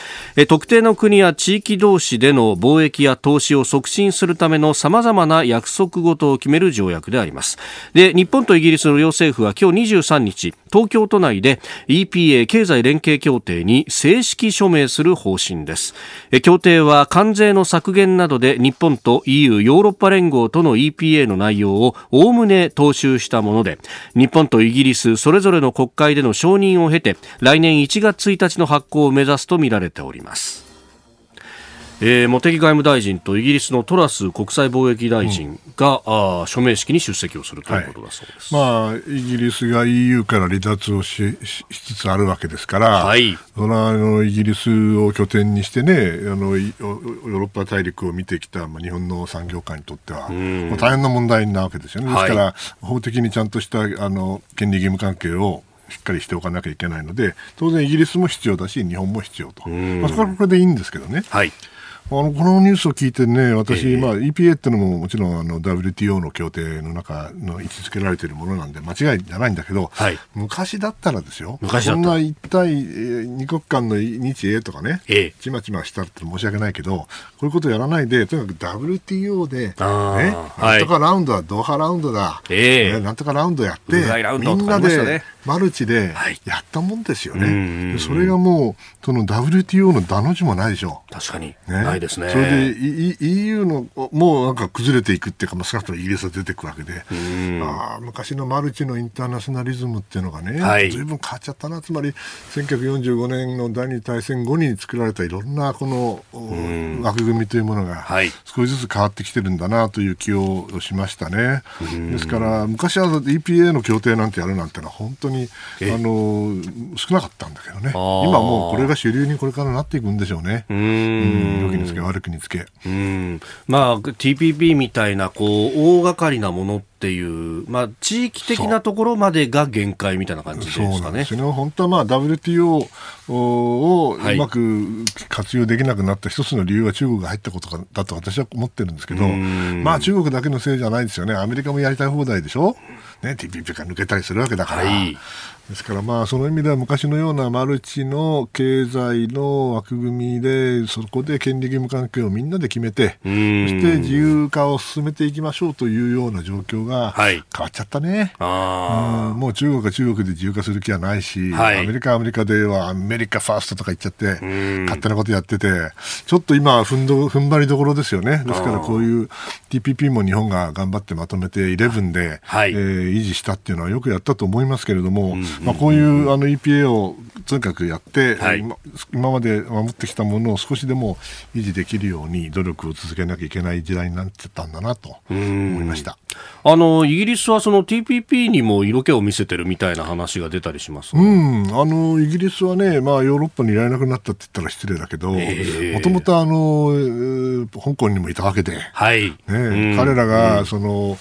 特定の国や地域同士での貿易や投資を促進するための様々な約束事を決める条約であります。で日本とイギリスの両政府は今日23日東京都内で EPA 経済連携協定に正式署名する方針です。協定は関税の削減などで日本と EU ヨーロッパ連合との EPA のの内容をおおむね踏襲したもので日本とイギリスそれぞれの国会での承認を経て来年1月1日の発行を目指すとみられております。えー、茂木外務大臣とイギリスのトラス国際貿易大臣が、うん、あ署名式に出席をするということだそうです、はい、まあ、イギリスが EU から離脱をししつつあるわけですから、はい、そのあのイギリスを拠点にしてねあのヨーロッパ大陸を見てきた、まあ、日本の産業界にとっては、大変な問題なわけですよね。ですから、はい、法的にちゃんとしたあの権利義務関係をしっかりしておかなきゃいけないので当然イギリスも必要だし日本も必要と、まあ、そこはこれでいいんですけどね。はいあのこのニュースを聞いてね、私、えー、まあ、EPA っていうのももちろんあの WTO の協定の中の位置づけられているものなんで間違いじゃないんだけど、はい、昔だったらですよ、昔そんな一対二国間の日英とかね、えー、ちまちましたって申し訳ないけど、こういうことやらないで、とにかく WTO で、ね、なんとかラウンドはドーハラウンドだ、えー、なんとかラウンドやって、みんなで、マルチでやったもんですよね。はい、それがもう、その WTO のダの字もないでしょ。確かに。ね、ないですね。それで EU のもうなんか崩れていくっていうか、まあ、少なくともイギリスは出ていくわけで、あ昔のマルチのインターナショナリズムっていうのがね、はい、ずいぶん変わっちゃったな。つまり、1945年の第二次大戦後に作られたいろんなこの枠組みというものが少しずつ変わってきてるんだなという気をしましたね。ですから、昔は EPA の協定なんてやるなんてのは本当にあの少なかったんだけどね、今もうこれが主流にこれからなっていくんでしょうね。うん。良きにつけ悪くにつけ。うん。まあ、TPP みたいなこう大掛かりなものっていう、まあ、地域的なところまでが限界みたいな感じですかね。そうなんですね本当はまあ WTO をうまく活用できなくなった一つの理由は中国が入ったことだと私は思ってるんですけど、まあ中国だけのせいじゃないですよね。アメリカもやりたい放題でしょ？ね、TPP から抜けたりするわけだから。はいですからまあその意味では昔のようなマルチの経済の枠組みでそこで権利義務関係をみんなで決めてそして自由化を進めていきましょうというような状況が変わっちゃったね、はい、もう中国は中国で自由化する気はないし、はい、アメリカはアメリカではアメリカファーストとか言っちゃって勝手なことやっててちょっと今踏んど踏ん張りどころですよね。ですからこういう TPP も日本が頑張ってまとめて11で、はい、えー、維持したっていうのはよくやったと思いますけれども、まあ、こういうあの EPA をとにかくやって、はい、今今まで守ってきたものを少しでも維持できるように努力を続けなきゃいけない時代になってたんだなと思いました。あのイギリスはその TPP にも色気を見せてるみたいな話が出たりします、ね、うん。あのイギリスはね、まあ、ヨーロッパにいられなくなったって言ったら失礼だけどもともと香港にもいたわけで、はい。ね、彼らがその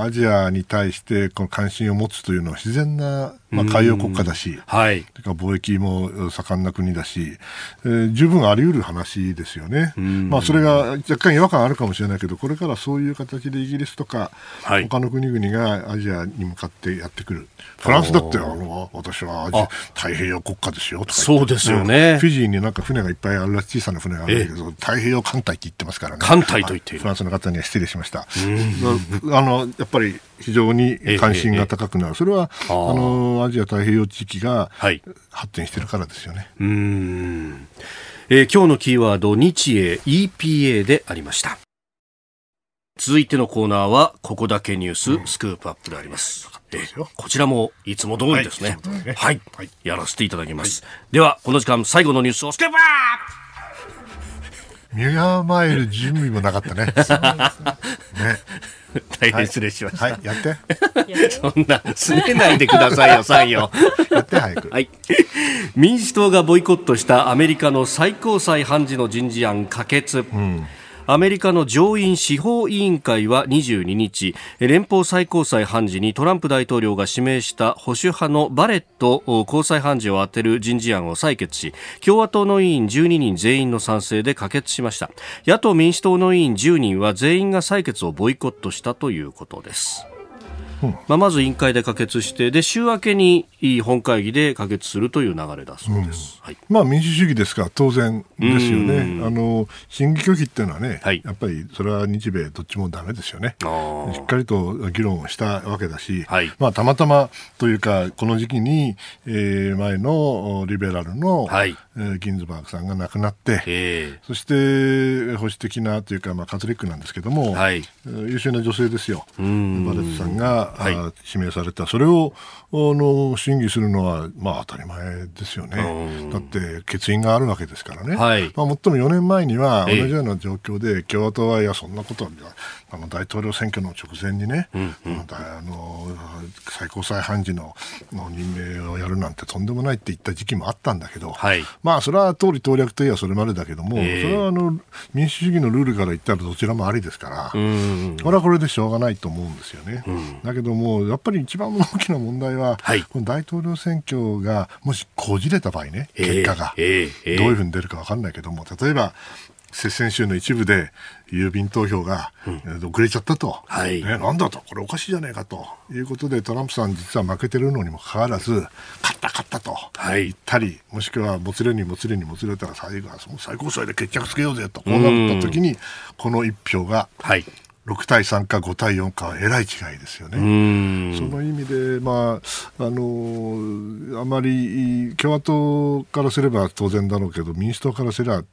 アジアに対してこの関心を持つというのは自然なまあ、海洋国家だし、はい、貿易も盛んな国だし、えー、十分あり得る話ですよね、まあ、それが若干違和感あるかもしれないけど、これからそういう形でイギリスとか、はい、他の国々がアジアに向かってやってくる、フランスだってあの私はアジ太平洋国家ですよとかそうですよね、フィジーになんか船がいっぱいある小さな船があるんだけど、太平洋艦隊って言ってますからね、艦隊と言っている。フランスの方には失礼しました。あのやっぱり非常に関心が高くなる、それはあのアジア太平洋地域が発展してるからですよね。うん、えー、今日のキーワード日英 EPA でありました。続いてのコーナーはここだけニュース、うん、スクープアップであります。こちらもいつも通りですね。はい、ねはいはい、やらせていただきます。はい、ではこの時間最後のニュースをスクープアップ。ミュマイル準備もなかったね。ね。大変失礼しました。はい、やって。そんな、すねないでくださいよ、さんよ。やって、早く。はい。民主党がボイコットしたアメリカの最高裁判事の人事案可決。うんアメリカの上院司法委員会は22日連邦最高裁判事にトランプ大統領が指名した保守派のバレット高裁判事を充てる人事案を採決し共和党の委員12人全員の賛成で可決しました。野党民主党の委員10人は全員が採決をボイコットしたということです。まあ、まず委員会で可決してで週明けに本会議で可決するという流れだそうです、うん、はい、まあ、民主主義ですから当然ですよね、あの審議拒否っていうのはね、はい、やっぱりそれは日米どっちもだめですよね、しっかりと議論をしたわけだし、はい、まあ、たまたまというか、この時期に、えー、前のリベラルの、はい。えー、ギンズバーグさんが亡くなって、そして保守的なというか、まあ、カトリックなんですけども、はい、優秀な女性ですよ、バレットさんがはい、指名された、それをあの審議するのは、まあ、当たり前ですよね、だって欠員があるわけですからね、はい、まあ、もっとも4年前には同じような状況で、共和党は、いや、そんなことはあの大統領選挙の直前にね、うんうん、あの最高裁判事のの任命をやるなんてとんでもないって言った時期もあったんだけど、はい、まあ、それは通り党略といえばそれまでだけども、えー、それはあの民主主義のルールから言ったらどちらもありですから、これはこれでしょうがないと思うんですよね。うん、だけども、やっぱり一番大きな問題は、はい、この大統領選挙がもしこじれた場合ね、結果が、えー、どういうふうに出るか分かんないけども、例えば、接戦州の一部で郵便投票が遅れちゃったと、はい、ね、なんだと、これおかしいじゃないかと。いうことで、トランプさん、実は負けてるのにもかかわらず、勝った勝ったと言ったり、もしくはもつれにもつれにもつれたら最後はその最高裁で決着つけようぜと、こうなった時に、この一票が、はい6対3か5対4かはえらい違いですよね。その意味で、まあ、あのあまり共和党からすれば当然だろうけど民主党からすれば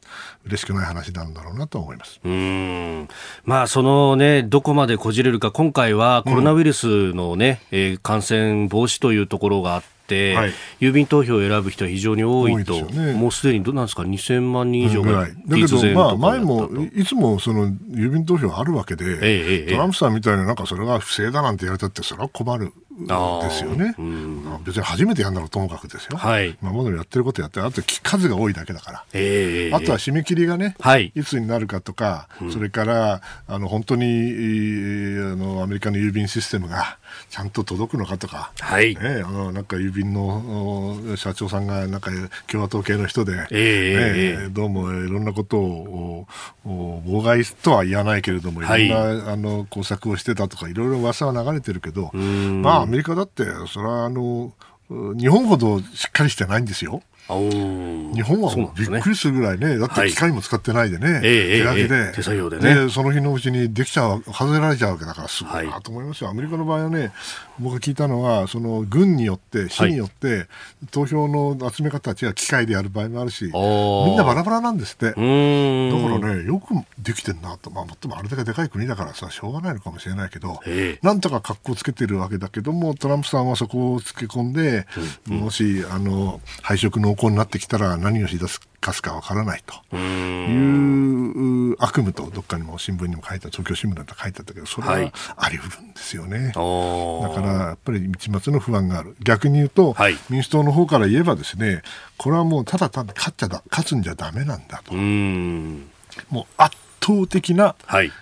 嬉しくない話なんだろうなと思います。うん。まあ、その、ね、どこまでこじれるか今回はコロナウイルスのね、うん、えー、感染防止というところがあって、はい、郵便投票を選ぶ人は非常に多いと、いね、もうすでにどうなんですか、2000万人以上が、だけど、まあ、前もいつもその郵便投票あるわけで、ええ、トランプさんみたいな、なんかそれが不正だなんて言われたって、それは困る。ですよね、うん、別に初めてやるならともかくですよ、はい、今までやってることやってあと数が多いだけだから、えー、あとは締め切りがね、はい、いつになるかとか、うん、それからあの本当にあのアメリカの郵便システムがちゃんと届くのかとか、はい。ね、あのなんか郵便の社長さんがなんか共和党系の人で、えー、ね、どうもいろんなことを妨害とは言わないけれどもい。ろんな、はい、あの工作をしてたとかいろいろ噂は流れてるけど、まあアメリカだって、それはあの、日本ほどしっかりしてないんですよ。日本はびっくりするぐらいね、だって機械も使ってないでね、はい、手書きで、手作業でね。その日のうちにできちゃう、外れられちゃうわけだから、すごいなと思いますよ、アメリカの場合はね、僕が聞いたのは、その軍によって、市によって、投票の集め方たちが機械でやる場合もあるし、みんなバラバラなんですって、だからね、よくできてんなと、まあ、もっともあれだけでかい国だからさ、しょうがないのかもしれないけど、なんとか格好つけてるわけだけども、トランプさんはそこをつけ込んで、もしあの配色濃厚になってきたら何をし出すかすかわからないと。いう悪夢とどっかにも新聞にも書いた東京新聞だった書いてあったけどそれはあり得るんですよね、はい、だからやっぱり道末の不安がある。逆に言うと、はい、民主党の方から言えばですねこれはもうただ単に勝っちゃだ勝つんじゃだめなんだと。もう圧倒的な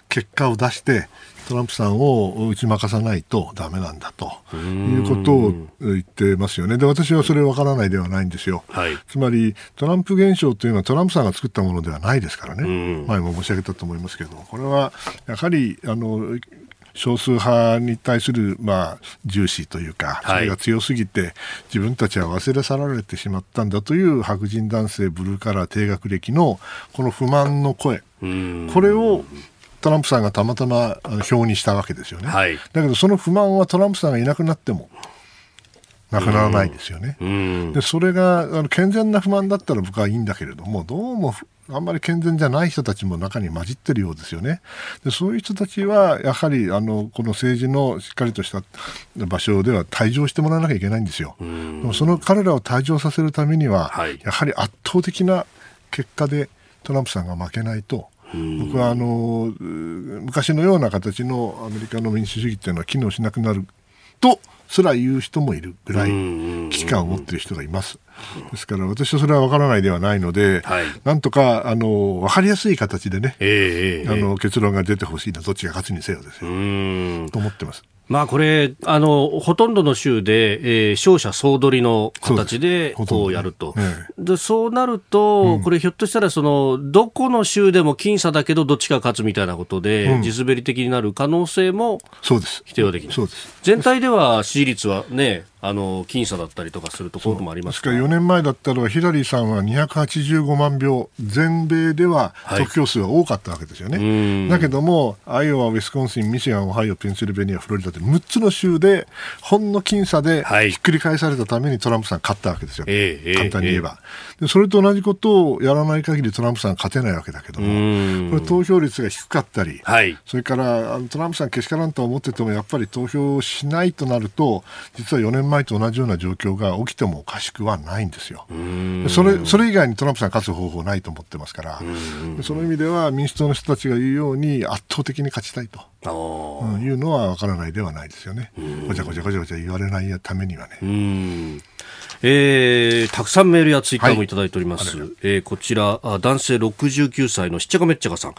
結果を出して、トランプさんを打ち負かさないとだめなんだということを言ってますよね。で、私はそれわからないではないんですよ。はい、つまり、トランプ現象というのはトランプさんが作ったものではないですからね。前も申し上げたと思いますけど、これはやはり、あの、少数派に対する、まあ、重視というか、それが強すぎて、自分たちは忘れ去られてしまったんだという白人男性ブルーカラー低学歴のこの不満の声、これをトランプさんがたまたま表にしたわけですよね。はい、だけどその不満はトランプさんがいなくなってもなくならないですよね。でそれがあの健全な不満だったら僕はいいんだけれどもどうもあんまり健全じゃない人たちも中に混じってるようですよね。でそういう人たちはやはりあのこの政治のしっかりとした場所では退場してもらわなきゃいけないんですよ。でもその彼らを退場させるためには、はい、やはり圧倒的な結果でトランプさんが負けないと僕はあの昔のような形のアメリカの民主主義っていうのは機能しなくなるとすら言う人もいるぐらい危機感を持っている人がいます。ですから私はそれは分からないではないので、はい、なんとかあの分かりやすい形でね、えー、あの結論が出てほしいな、どっちが勝つにせよですよ。と思ってます。まあこれ、あの、ほとんどの州で、えー、勝者総取りの形で、こうやると。で、えそうなると、うん、これひょっとしたら、その、どこの州でも僅差だけど、どっちが勝つみたいなことで、うん、地滑り的になる可能性も。否定はできない。全体では支持率はね、あの僅差だったりとかするところもあります。から4年前だったらヒラリーさんは285万票全米では得票数は多かったわけですよね、はい、だけどもアイオワ、ウィスコンシンミシガン、オハイオ、ペンシルベニア、フロリダで6つの州でほんの僅差でひっくり返されたためにトランプさん勝ったわけですよ、はい、簡単に言えば、えー、でそれと同じことをやらない限りトランプさん勝てないわけだけどもこれ投票率が低かったり、はい、それからトランプさんけしからんと思っててもやっぱり投票しないとなると実は4年前と同じような状況が起きてもおかしくはないんですよ。それそれ以外にトランプさん勝つ方法ないと思ってますからその意味では民主党の人たちが言うように圧倒的に勝ちたいと、うん、いうのは分からないではないですよね。ごちゃごちゃごちゃごちゃ言われないためにはね。えー、たくさんメールやツイッターもいただいております。はい、えー、こちら、男性69歳のしっちゃかめっちゃかさん。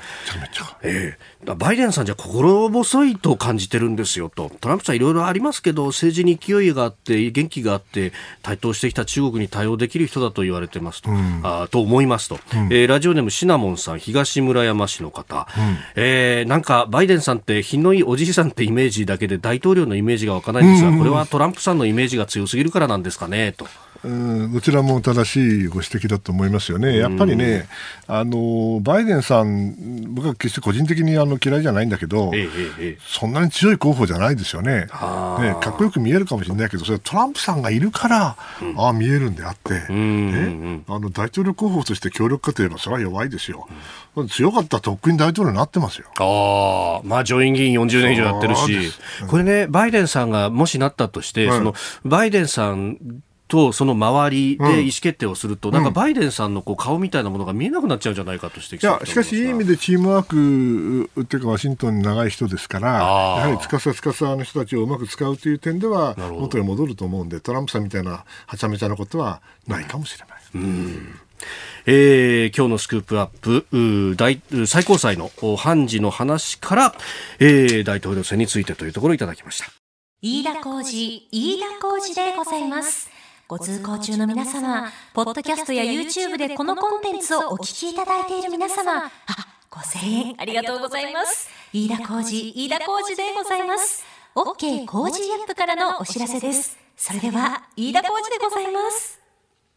えー、バイデンさんじゃ心細いと感じてるんですよと。トランプさんいろいろありますけど、政治に勢いがあって、元気があって、台頭してきた中国に対応できる人だと言われてますと。うん、あと思いますと、うん、えー、ラジオネームシナモンさん、東村山市の方。うん、えー、なんか、バイデンさんって品のいいおじいさんってイメージだけで大統領のイメージが湧かないんですが、これはトランプさんのイメージが強すぎるからなんですかねと。うん、どちらも正しいご指摘だと思いますよね、やっぱりね、あのバイデンさん、僕は決して個人的にあの嫌いじゃないんだけど、ええ、そんなに強い候補じゃないですよね、ねかっこよく見えるかもしれないけど、それトランプさんがいるから、うん、ああ見えるんであって、ね、あの大統領候補として協力かといえば、それは弱いですよ、うん、強かったらとっくに大統領になってますよ。あまあ、上院議員40年以上やってるし、これね、バイデンさんがもしなったとして、はい、そのバイデンさんとその周りで意思決定をすると、うん、なん。かバイデンさんのこう顔みたいなものが見えなくなっちゃうんじゃないかと指摘いやしかし、いい意味でチームワークっていうか、ワシントンに長い人ですから、やはりつかさつかさの人たちをうまく使うという点では、元に戻ると思うんで、トランプさんみたいなはちゃめちゃなことはないかもしれない。うん。えー、今日のスクープアップ大最高裁の判事の話から、えー、大統領選についてというところをいただきました。飯田浩二飯田浩二でございますご通行中の皆様、ポッドキャストや YouTube でこのコンテンツをお聞きいただいている皆様、あ、5000円ありがとうございます。飯田浩二、飯田浩二でございます。OK 工事アップからのお知らせです。それでは、飯田浩二でございます。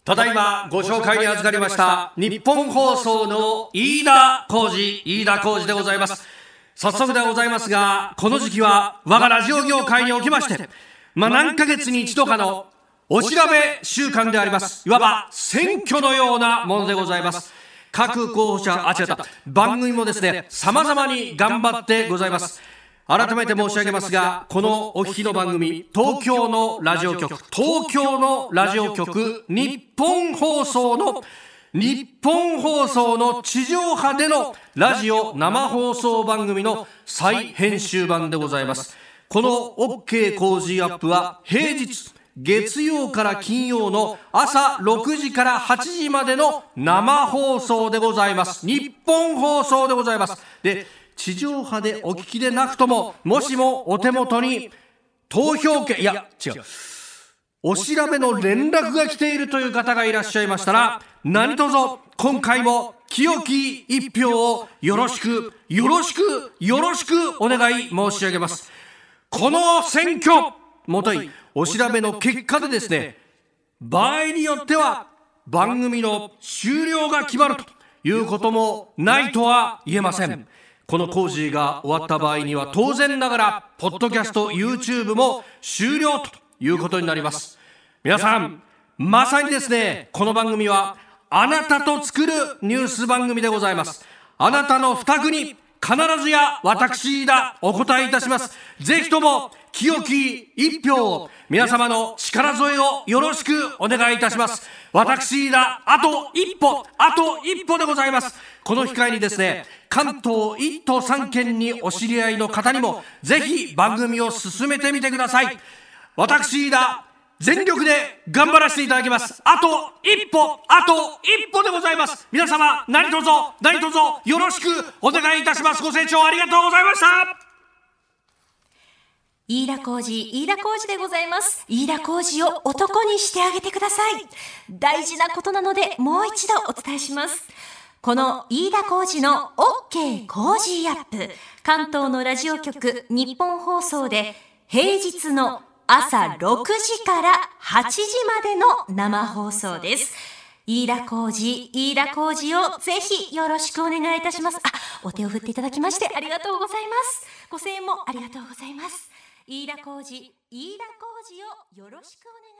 ただいまご紹介に預かりました日本放送の飯田浩二、飯田浩二でございます。早速でございますが、この時期は我がラジオ業界におきまして、まあ何ヶ月に一度かのお調べ週間であります。いわば選挙のようなものでございます。各候補者、あ、違った。番組もですね、様々に頑張ってございます。改めて申し上げますが、このお聞きの番組、東京のラジオ局、東京のラジオ局、日本放送の日本放送の地上波でのラジオ生放送番組の再編集版でございます。この OK 工事アップは平日月曜から金曜の朝6時から8時までの生放送でございます。日本放送でございます。で、地上波でお聞きでなくとも、もしもお手元に投票権、いや、違う。お調べの連絡が来ているという方がいらっしゃいましたら、何卒今回も清き一票をよろしく、よろしく、よろしくお願い申し上げます。この選挙、もとい、お調べの結果でですね、場合によっては番組の終了が決まるということもないとは言えません。この工事が終わった場合には当然ながら、ポッドキャスト、YouTube も終了ということになります。皆さん、まさにですね、この番組はあなたと作るニュース番組でございます。あなたの負託に必ずや私だお答えいたします。ぜひとも清き一票皆様の力添えをよろしくお願いいたします。私だ、あと一歩、あと一歩でございます。この機会にですね、関東一都三県にお知り合いの方にも、ぜひ番組を進めてみてください。私だ、全力で頑張らせていただきます。あと一歩、あと一歩でございます。皆様、何卒、何卒よろしくお願いいたします。ご清聴ありがとうございました。飯田浩二、飯田浩二でございます。飯田浩二を男にしてあげてください。大事なことなので、もう一度お伝えします。この飯田浩二の OK 工事アップ、関東のラジオ局日本放送で、平日の朝6時から8時までの生放送です。飯田浩二、飯田浩二をぜひよろしくお願いいたします。あ、お手を振っていただきましてありがとうございます。ご声援もありがとうございます。飯田浩二飯田浩二をよろしくお願いします。